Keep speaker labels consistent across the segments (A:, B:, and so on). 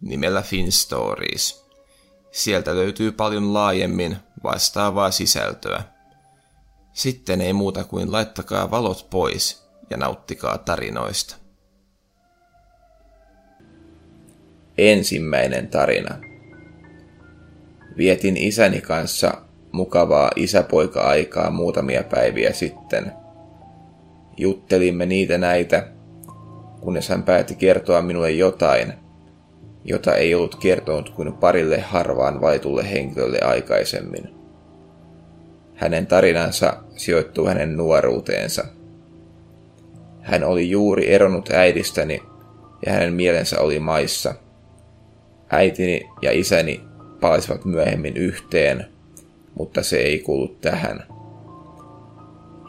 A: nimellä FinStories. Sieltä löytyy paljon laajemmin vastaavaa sisältöä. Sitten ei muuta kuin laittakaa valot pois ja nauttikaa tarinoista. Ensimmäinen tarina. Vietin isäni kanssa mukavaa isäpoika-aikaa muutamia päiviä sitten. Juttelimme niitä näitä, kunnes hän päätti kertoa minulle jotain, jota ei ollut kertonut kuin parille harvaan vaitulle henkilölle aikaisemmin. Hänen tarinansa sijoittuu hänen nuoruuteensa. Hän oli juuri eronnut äidistäni ja hänen mielensä oli maissa. Äitini ja isäni palasivat myöhemmin yhteen, mutta se ei kuulu tähän.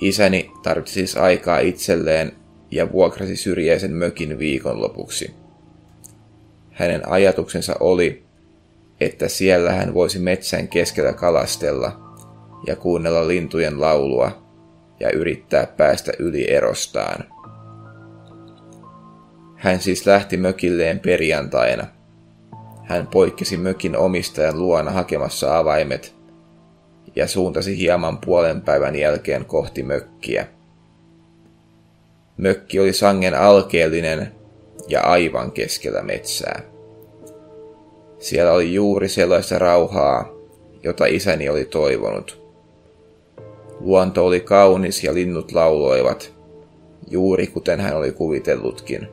A: Isäni tarvitsi siis aikaa itselleen ja vuokrasi syrjäisen mökin viikonlopuksi. Hänen ajatuksensa oli, että siellä hän voisi metsän keskellä kalastella ja kuunnella lintujen laulua ja yrittää päästä yli erostaan. Hän siis lähti mökilleen perjantaina. Hän poikkesi mökin omistajan luona hakemassa avaimet ja suuntasi hieman puolen päivän jälkeen kohti mökkiä. Mökki oli sangen alkeellinen ja aivan keskellä metsää. Siellä oli juuri sellaista rauhaa, jota isäni oli toivonut. Luonto oli kaunis ja linnut lauloivat, juuri kuten hän oli kuvitellutkin.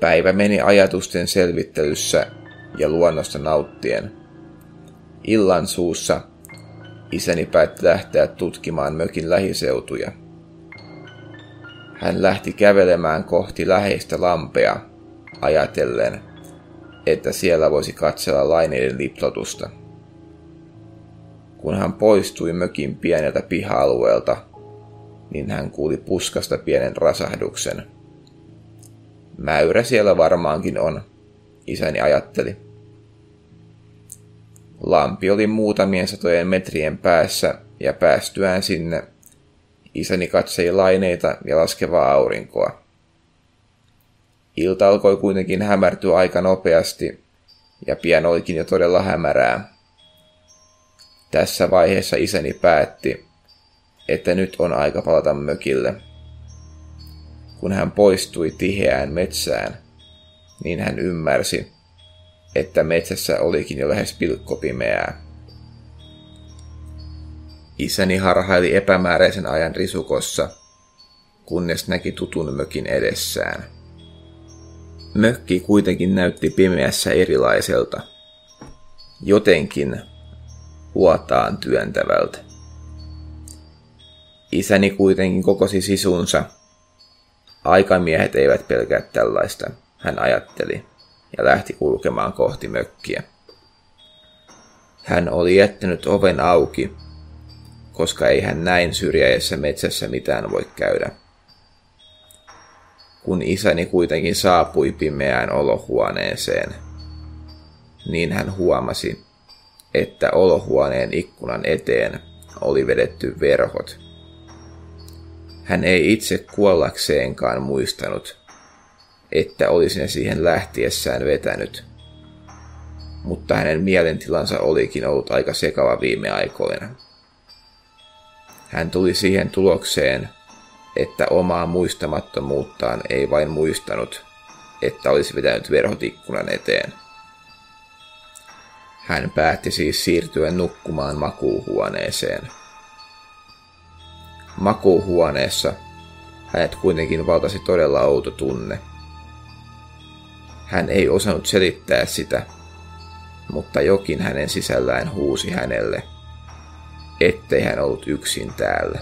A: Päivä meni ajatusten selvittelyssä ja luonnosta nauttien. Illan suussa isäni päätti lähteä tutkimaan mökin lähiseutuja. Hän lähti kävelemään kohti läheistä lampea, ajatellen, että siellä voisi katsella laineiden liplotusta. Kun hän poistui mökin pieneltä piha-alueelta, niin hän kuuli puskasta pienen rasahduksen. Mäyrä siellä varmaankin on, isäni ajatteli. Lampi oli muutamien satojen metrien päässä ja päästyään sinne isäni katseli laineita ja laskevaa aurinkoa. Ilta alkoi kuitenkin hämärtyä aika nopeasti, ja pian olikin jo todella hämärää. Tässä vaiheessa isäni päätti, että nyt on aika palata mökille. Kun hän poistui tiheään metsään, niin hän ymmärsi, että metsässä olikin jo lähes pilkkopimeää. Isäni harhaili epämääräisen ajan risukossa, kunnes näki tutun mökin edessään. Mökki kuitenkin näytti pimeässä erilaiselta. Jotenkin huotaan työntävältä. Isäni kuitenkin kokosi sisunsa. Aikamiehet eivät pelkää tällaista, hän ajatteli, ja lähti kulkemaan kohti mökkiä. Hän oli jättänyt oven auki, koska ei hän näin syrjäisessä metsässä mitään voi käydä. Kun isäni kuitenkin saapui pimeään olohuoneeseen, niin hän huomasi, että olohuoneen ikkunan eteen oli vedetty verhot. Hän ei itse kuollakseenkaan muistanut, että olisi ne siihen lähtiessään vetänyt. Mutta hänen mielentilansa olikin ollut aika sekava viime aikoina. Hän tuli siihen tulokseen, että omaa muistamattomuuttaan ei vain muistanut, että olisi vetänyt verhot ikkunan eteen. Hän päätti siis siirtyä nukkumaan makuuhuoneeseen. Makuuhuoneessa hänet kuitenkin valtasi todella outo tunne. Hän ei osannut selittää sitä, mutta jokin hänen sisällään huusi hänelle – ettei hän ollut yksin täällä.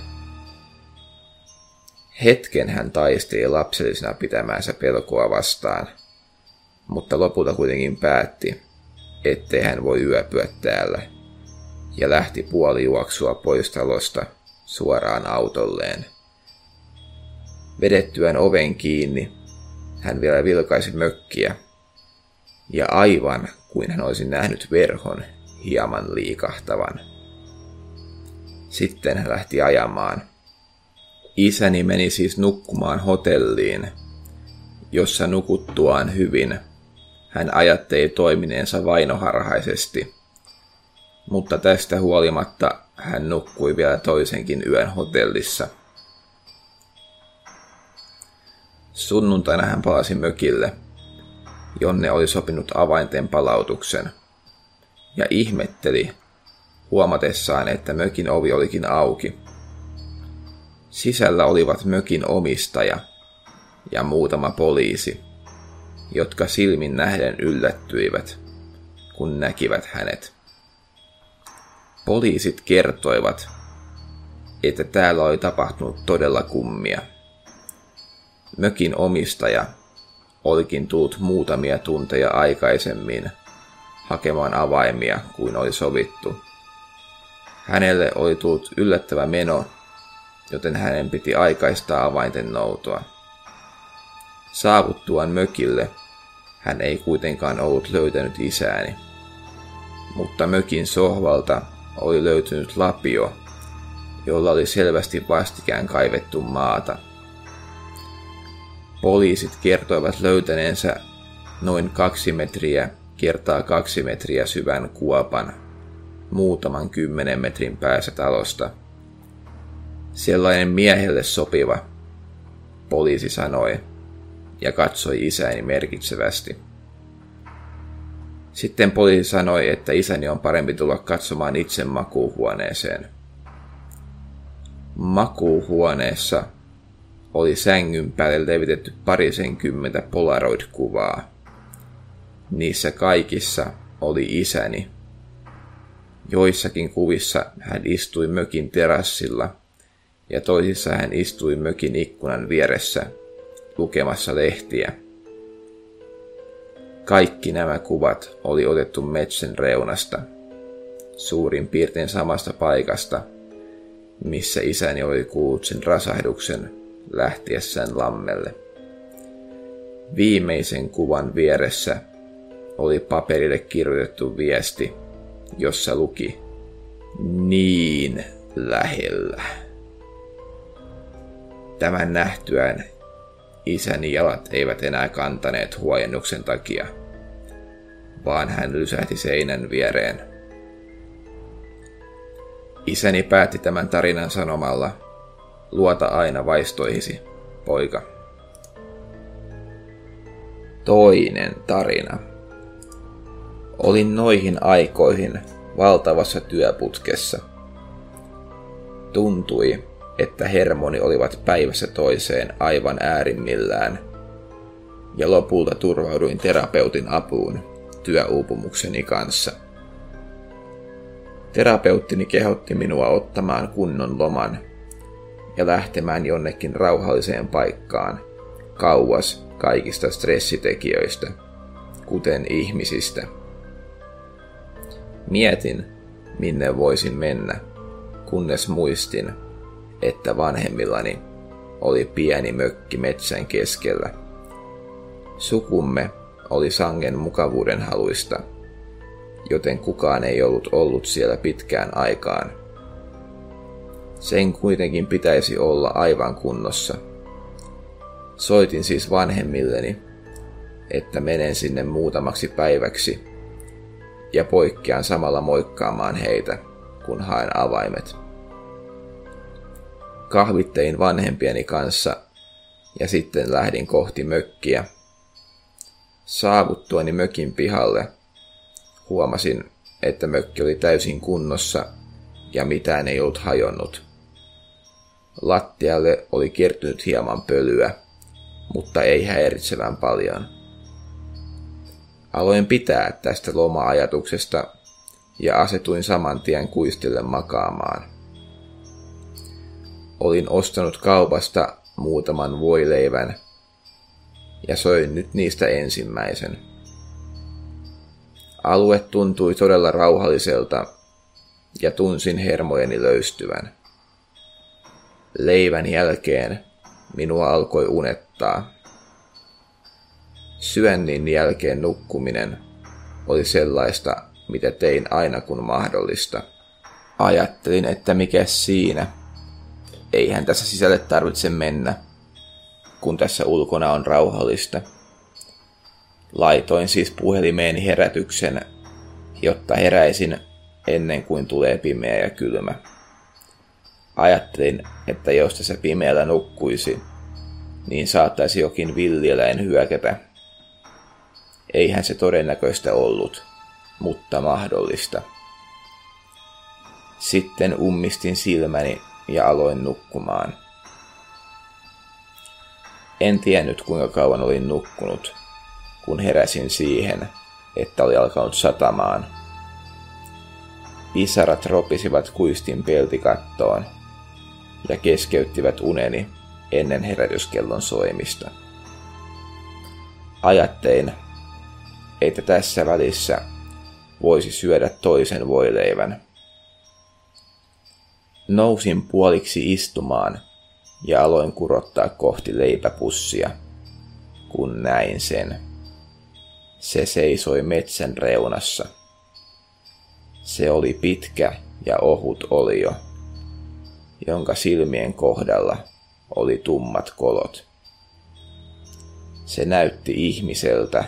A: Hetken hän taisteli lapsellisena pitämäänsä pelkoa vastaan, mutta lopulta kuitenkin päätti, ettei hän voi yöpyä täällä, ja lähti puoli juoksua pois talosta suoraan autolleen. Vedettyään oven kiinni, hän vielä vilkaisi mökkiä, ja aivan kuin hän olisi nähnyt verhon hieman liikahtavan. Sitten hän lähti ajamaan. Isäni meni siis nukkumaan hotelliin, jossa nukuttuaan hyvin hän ajatteli toimineensa vainoharhaisesti. Mutta tästä huolimatta hän nukkui vielä toisenkin yön hotellissa. Sunnuntaina hän palasi mökille, jonne oli sopinut avainten palautuksen, ja ihmetteli, huomatessaan, että mökin ovi olikin auki. Sisällä olivat mökin omistaja ja muutama poliisi, jotka silmin nähden yllättyivät, kun näkivät hänet. Poliisit kertoivat, että täällä oli tapahtunut todella kummia. Mökin omistaja olikin tullut muutamia tunteja aikaisemmin hakemaan avaimia kuin oli sovittu. Hänelle oli tullut yllättävä meno, joten hänen piti aikaistaa avainten noutoa. Saavuttuaan mökille hän ei kuitenkaan ollut löytänyt isääni. Mutta mökin sohvalta oli löytynyt lapio, jolla oli selvästi vastikään kaivettu maata. Poliisit kertoivat löytäneensä noin kaksi metriä kertaa kaksi metriä syvän kuopan muutaman kymmenen metrin päässä talosta. Sellainen miehelle sopiva, poliisi sanoi ja katsoi isäni merkitsevästi. Sitten poliisi sanoi, että isäni on parempi tulla katsomaan itse makuuhuoneeseen. Makuuhuoneessa oli sängyn päälle levitetty parisenkymmentä polaroid-kuvaa. Niissä kaikissa oli isäni. Joissakin kuvissa hän istui mökin terassilla ja toisissa hän istui mökin ikkunan vieressä lukemassa lehtiä. Kaikki nämä kuvat oli otettu metsän reunasta, suurin piirtein samasta paikasta, missä isäni oli kuullut sen rasahduksen lähtiessään lammelle. Viimeisen kuvan vieressä oli paperille kirjoitettu viesti, jossa luki niin lähellä. Tämän nähtyään isäni jalat eivät enää kantaneet huojennuksen takia, vaan hän lysähti seinän viereen. Isäni päätti tämän tarinan sanomalla, luota aina vaistoihisi, poika. Toinen tarina. Olin noihin aikoihin valtavassa työputkessa. Tuntui, että hermoni olivat päivässä toiseen aivan äärimmillään, ja lopulta turvauduin terapeutin apuun työuupumukseni kanssa. Terapeuttini kehotti minua ottamaan kunnon loman ja lähtemään jonnekin rauhalliseen paikkaan, kauas kaikista stressitekijöistä, kuten ihmisistä. Mietin, minne voisin mennä, kunnes muistin, että vanhemmillani oli pieni mökki metsän keskellä. Sukumme oli sangen mukavuuden haluista, joten kukaan ei ollut ollut siellä pitkään aikaan. Sen kuitenkin pitäisi olla aivan kunnossa. Soitin siis vanhemmilleni, että menen sinne muutamaksi päiväksi ja poikkean samalla moikkaamaan heitä, kun haen avaimet. Kahvittein vanhempieni kanssa ja sitten lähdin kohti mökkiä. Saavuttuani mökin pihalle huomasin, että mökki oli täysin kunnossa ja mitään ei ollut hajonnut. Lattialle oli kertynyt hieman pölyä, mutta ei häiritsevän paljon. Aloin pitää tästä loma-ajatuksesta ja asetuin saman tien kuistille makaamaan. Olin ostanut kaupasta muutaman voileivän ja söin nyt niistä ensimmäisen. Alue tuntui todella rauhalliselta ja tunsin hermojeni löystyvän. Leivän jälkeen minua alkoi unettaa. Syönnin jälkeen nukkuminen oli sellaista, mitä tein aina kun mahdollista. Ajattelin, että mikä siinä. Eihän tässä sisälle tarvitse mennä, kun tässä ulkona on rauhallista. Laitoin siis puhelimeeni herätyksen, jotta heräisin ennen kuin tulee pimeä ja kylmä. Ajattelin, että jos tässä pimeällä nukkuisi, niin saattaisi jokin villieläin hyökätä. Eihän se todennäköistä ollut, mutta mahdollista. Sitten ummistin silmäni ja aloin nukkumaan. En tiennyt kuinka kauan olin nukkunut, kun heräsin siihen, että oli alkanut satamaan. Pisarat ropisivat kuistin peltikattoon ja keskeyttivät uneni ennen herätyskellon soimista. Ajattein, että tässä välissä voisi syödä toisen voileivän. Nousin puoliksi istumaan ja aloin kurottaa kohti leipäpussia, kun näin sen. Se seisoi metsän reunassa. Se oli pitkä ja ohut olio, jonka silmien kohdalla oli tummat kolot. Se näytti ihmiseltä,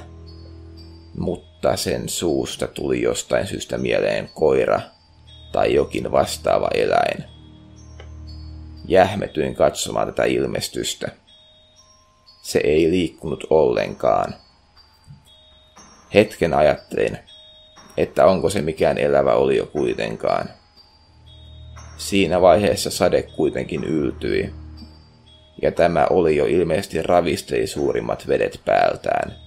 A: mutta sen suusta tuli jostain syystä mieleen koira tai jokin vastaava eläin. Jähmetyin katsomaan tätä ilmestystä. Se ei liikkunut ollenkaan. Hetken ajattelin, että onko se mikään elävä olio kuitenkaan. Siinä vaiheessa sade kuitenkin yltyi, ja tämä oli jo ilmeisesti ravisteli suurimmat vedet päältään.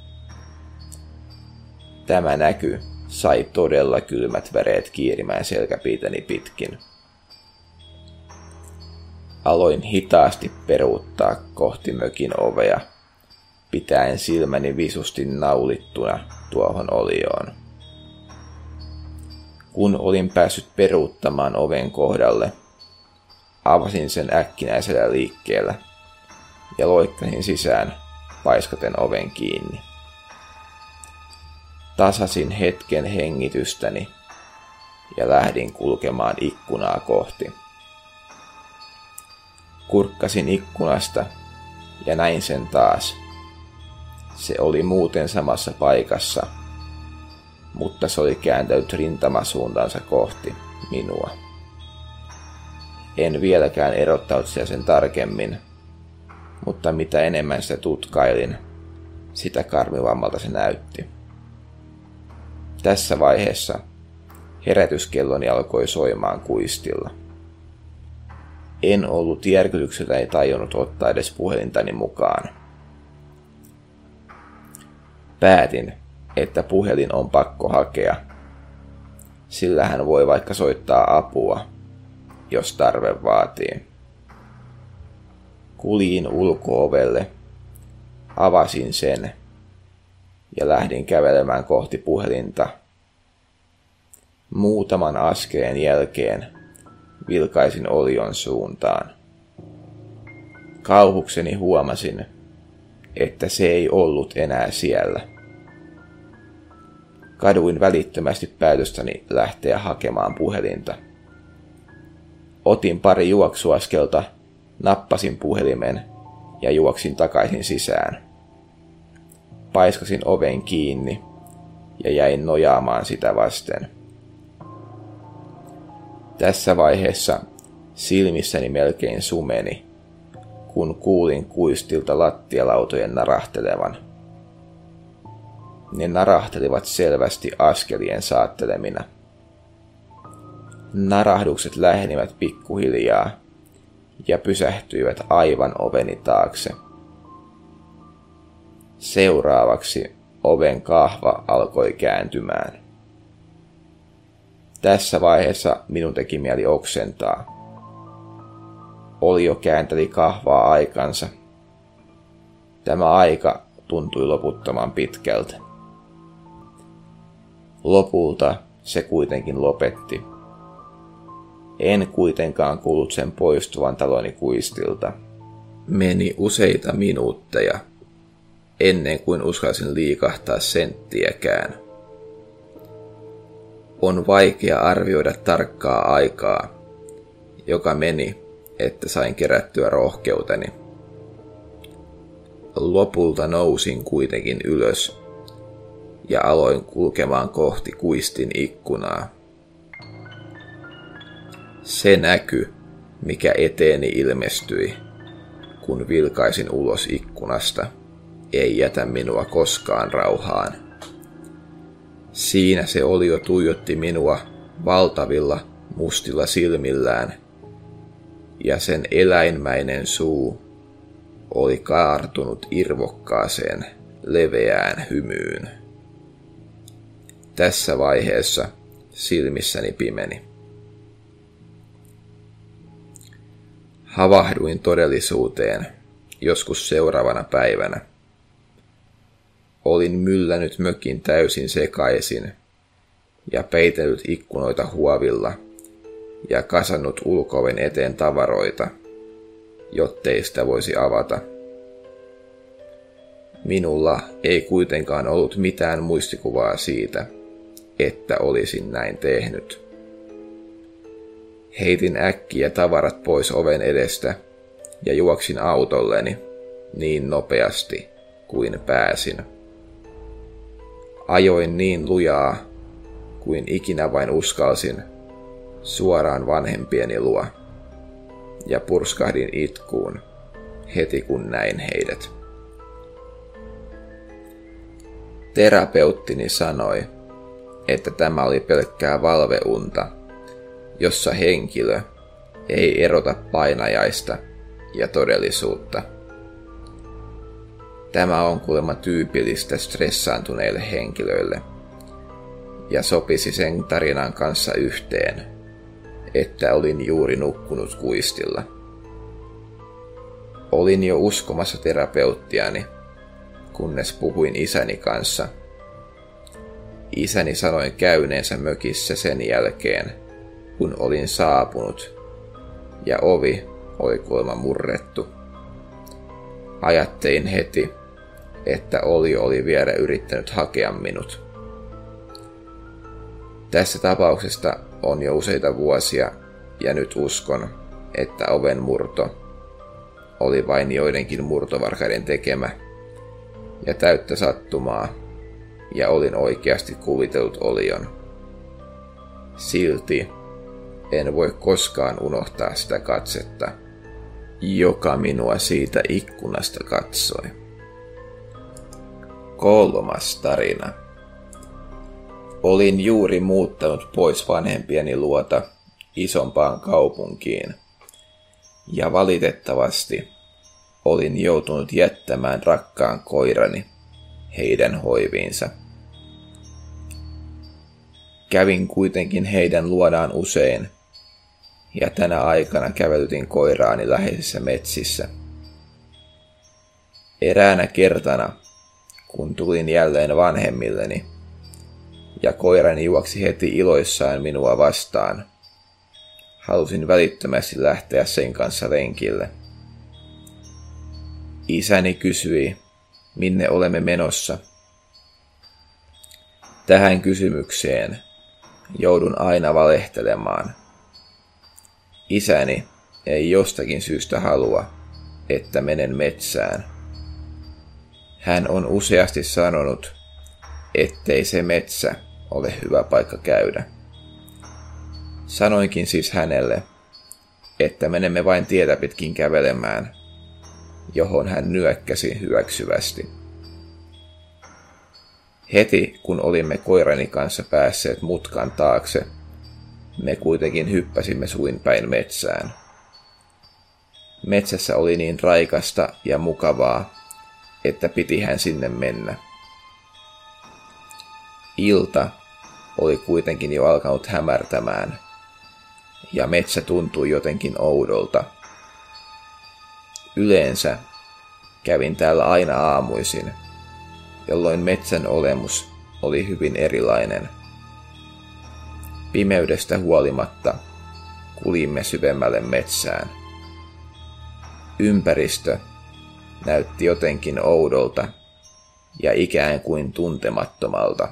A: Tämä näky sai todella kylmät väreet kiirimään selkäpiitäni pitkin. Aloin hitaasti peruuttaa kohti mökin ovea, pitäen silmäni visusti naulittuna tuohon olioon. Kun olin päässyt peruuttamaan oven kohdalle, avasin sen äkkinäisellä liikkeellä ja loikkasin sisään paiskaten oven kiinni. Tasasin hetken hengitystäni ja lähdin kulkemaan ikkunaa kohti. Kurkkasin ikkunasta ja näin sen taas. Se oli muuten samassa paikassa – mutta se oli kääntänyt rintamasuuntaansa kohti minua. En vieläkään erottanut sitä sen tarkemmin, mutta mitä enemmän sitä tutkailin, sitä karmivammalta se näytti. Tässä vaiheessa herätyskelloni alkoi soimaan kuistilla. En ollut järkytykseltä ei tajunnut ottaa edes puhelintani mukaan. Päätin, että puhelin on pakko hakea. Sillä hän voi vaikka soittaa apua, jos tarve vaatii. Kuljin ulkoovelle, avasin sen ja lähdin kävelemään kohti puhelinta. Muutaman askeleen jälkeen vilkaisin olion suuntaan. Kauhukseni huomasin, että se ei ollut enää siellä. Kaduin välittömästi päätöstäni lähteä hakemaan puhelinta. Otin pari juoksuaskelta, nappasin puhelimen ja juoksin takaisin sisään. Paiskasin oven kiinni ja jäin nojaamaan sitä vasten. Tässä vaiheessa silmissäni melkein sumeni, kun kuulin kuistilta lattialautojen narahtelevan – ne narahtelivat selvästi askelien saattelemina. Narahdukset lähenivät pikkuhiljaa ja pysähtyivät aivan oveni taakse. Seuraavaksi oven kahva alkoi kääntymään. Tässä vaiheessa minun teki mieli oksentaa. Olio käänteli kahvaa aikansa. Tämä aika tuntui loputtoman pitkältä. Lopulta se kuitenkin lopetti. En kuitenkaan kuullut sen poistuvan taloni kuistilta. Meni useita minuutteja, ennen kuin uskalsin liikahtaa senttiäkään. On vaikea arvioida tarkkaa aikaa, joka meni, että sain kerättyä rohkeuteni. Lopulta nousin kuitenkin ylös ja aloin kulkemaan kohti kuistin ikkunaa. Se näky, mikä eteeni ilmestyi, kun vilkaisin ulos ikkunasta, ei jätä minua koskaan rauhaan. Siinä se oli jo tuijotti minua valtavilla mustilla silmillään, ja sen eläinmäinen suu oli kaartunut irvokkaaseen, leveään hymyyn. Tässä vaiheessa silmissäni pimeni. Havahduin todellisuuteen joskus seuraavana päivänä. Olin myllännyt mökin täysin sekaisin ja peitellyt ikkunoita huovilla ja kasannut ulkoven eteen tavaroita, jottei sitä voisi avata. Minulla ei kuitenkaan ollut mitään muistikuvaa siitä, että olisin näin tehnyt. Heitin äkkiä tavarat pois oven edestä ja juoksin autolleni niin nopeasti kuin pääsin. Ajoin niin lujaa kuin ikinä vain uskalsin suoraan vanhempieni luo ja purskahdin itkuun heti kun näin heidät. Terapeuttini sanoi, että tämä oli pelkkää valveunta, jossa henkilö ei erota painajaista ja todellisuutta. Tämä on kuulemma tyypillistä stressaantuneille henkilöille ja sopisi sen tarinan kanssa yhteen, että olin juuri nukkunut kuistilla. Olin jo uskomassa terapeuttiani, kunnes puhuin isäni kanssa – Isäni sanoi käyneensä mökissä sen jälkeen, kun olin saapunut, ja ovi oli kuulemma murrettu. Ajattelin heti, että oli oli vielä yrittänyt hakea minut. Tässä tapauksesta on jo useita vuosia, ja nyt uskon, että oven murto oli vain joidenkin murtovarkaiden tekemä, ja täyttä sattumaa ja olin oikeasti kuvitellut olion. Silti en voi koskaan unohtaa sitä katsetta, joka minua siitä ikkunasta katsoi. Kolmas tarina. Olin juuri muuttanut pois vanhempieni luota isompaan kaupunkiin. Ja valitettavasti olin joutunut jättämään rakkaan koirani heidän hoiviinsa. Kävin kuitenkin heidän luodaan usein, ja tänä aikana kävelytin koiraani läheisissä metsissä. Eräänä kertana, kun tulin jälleen vanhemmilleni, ja koirani juoksi heti iloissaan minua vastaan, halusin välittömästi lähteä sen kanssa lenkille. Isäni kysyi, minne olemme menossa. Tähän kysymykseen joudun aina valehtelemaan. Isäni ei jostakin syystä halua, että menen metsään. Hän on useasti sanonut, ettei se metsä ole hyvä paikka käydä. Sanoinkin siis hänelle, että menemme vain tietä pitkin kävelemään, johon hän nyökkäsi hyväksyvästi. Heti kun olimme koirani kanssa päässeet mutkan taakse, me kuitenkin hyppäsimme suin päin metsään. Metsässä oli niin raikasta ja mukavaa, että piti hän sinne mennä. Ilta oli kuitenkin jo alkanut hämärtämään, ja metsä tuntui jotenkin oudolta. Yleensä kävin täällä aina aamuisin – jolloin metsän olemus oli hyvin erilainen Pimeydestä huolimatta kulimme syvemmälle metsään. Ympäristö näytti jotenkin oudolta ja ikään kuin tuntemattomalta,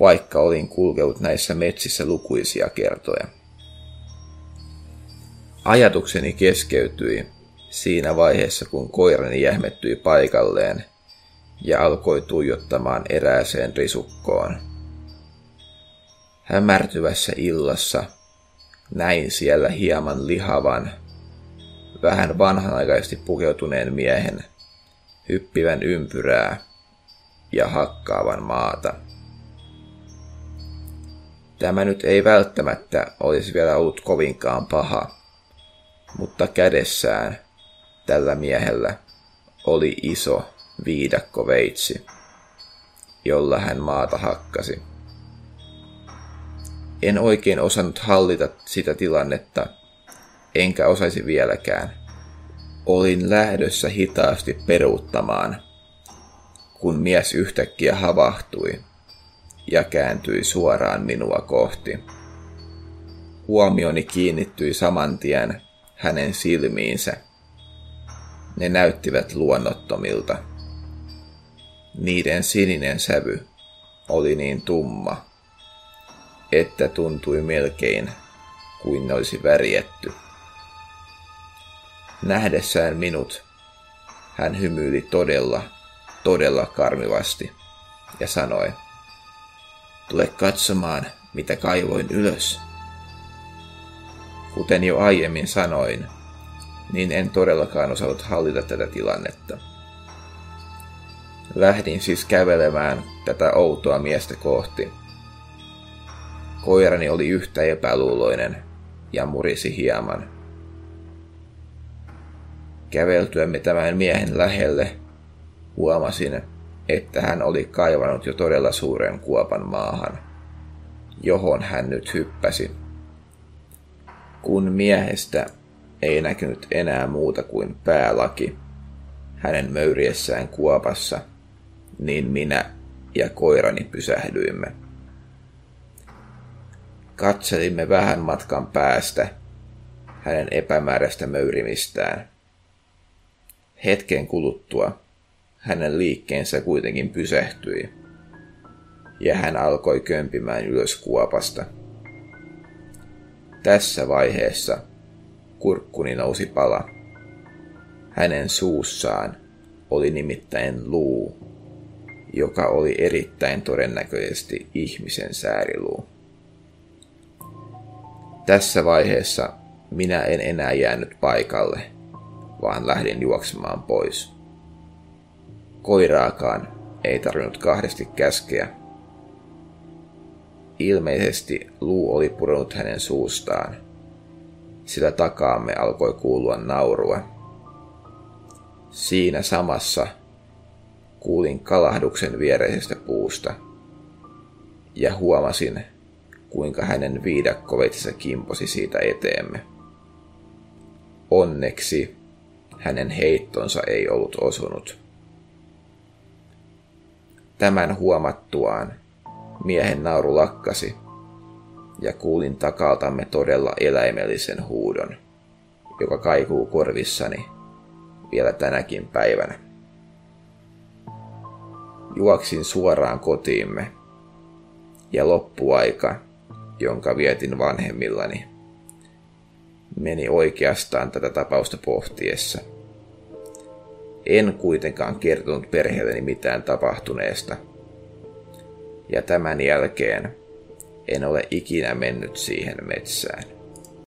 A: vaikka olin kulkenut näissä metsissä lukuisia kertoja. Ajatukseni keskeytyi siinä vaiheessa, kun koirani jähmettyi paikalleen ja alkoi tuijottamaan erääseen risukkoon. Hämärtyvässä illassa näin siellä hieman lihavan, vähän vanhanaikaisesti pukeutuneen miehen, hyppivän ympyrää ja hakkaavan maata. Tämä nyt ei välttämättä olisi vielä ollut kovinkaan paha, mutta kädessään tällä miehellä oli iso viidakkoveitsi, jolla hän maata hakkasi. En oikein osannut hallita sitä tilannetta, enkä osaisi vieläkään. Olin lähdössä hitaasti peruuttamaan, kun mies yhtäkkiä havahtui ja kääntyi suoraan minua kohti. Huomioni kiinnittyi saman tien hänen silmiinsä. Ne näyttivät luonnottomilta. Niiden sininen sävy oli niin tumma, että tuntui melkein kuin ne olisi värjetty. Nähdessään minut, hän hymyili todella, todella karmivasti ja sanoi, tule katsomaan, mitä kaivoin ylös. Kuten jo aiemmin sanoin, niin en todellakaan osannut hallita tätä tilannetta. Lähdin siis kävelemään tätä outoa miestä kohti. Koirani oli yhtä epäluuloinen ja murisi hieman. Käveltyämme tämän miehen lähelle huomasin, että hän oli kaivanut jo todella suuren kuopan maahan, johon hän nyt hyppäsi. Kun miehestä ei näkynyt enää muuta kuin päälaki hänen möyriessään kuopassa, niin minä ja koirani pysähdyimme. Katselimme vähän matkan päästä hänen epämääräistä möyrimistään. Hetken kuluttua hänen liikkeensä kuitenkin pysähtyi, ja hän alkoi kömpimään ylös kuopasta. Tässä vaiheessa kurkkuni nousi pala. Hänen suussaan oli nimittäin luu, joka oli erittäin todennäköisesti ihmisen sääriluu. Tässä vaiheessa minä en enää jäänyt paikalle, vaan lähdin juoksemaan pois. Koiraakaan ei tarvinnut kahdesti käskeä. Ilmeisesti luu oli purunut hänen suustaan, sillä takaamme alkoi kuulua naurua. Siinä samassa kuulin kalahduksen viereisestä puusta ja huomasin, kuinka hänen viidakkoveitsensä kimposi siitä eteemme. Onneksi hänen heittonsa ei ollut osunut. Tämän huomattuaan miehen nauru lakkasi ja kuulin takaltamme todella eläimellisen huudon, joka kaikuu korvissani vielä tänäkin päivänä. Juoksin suoraan kotiimme ja loppuaika, jonka vietin vanhemmillani, meni oikeastaan tätä tapausta pohtiessa. En kuitenkaan kertonut perheelleni mitään tapahtuneesta. Ja tämän jälkeen en ole ikinä mennyt siihen metsään.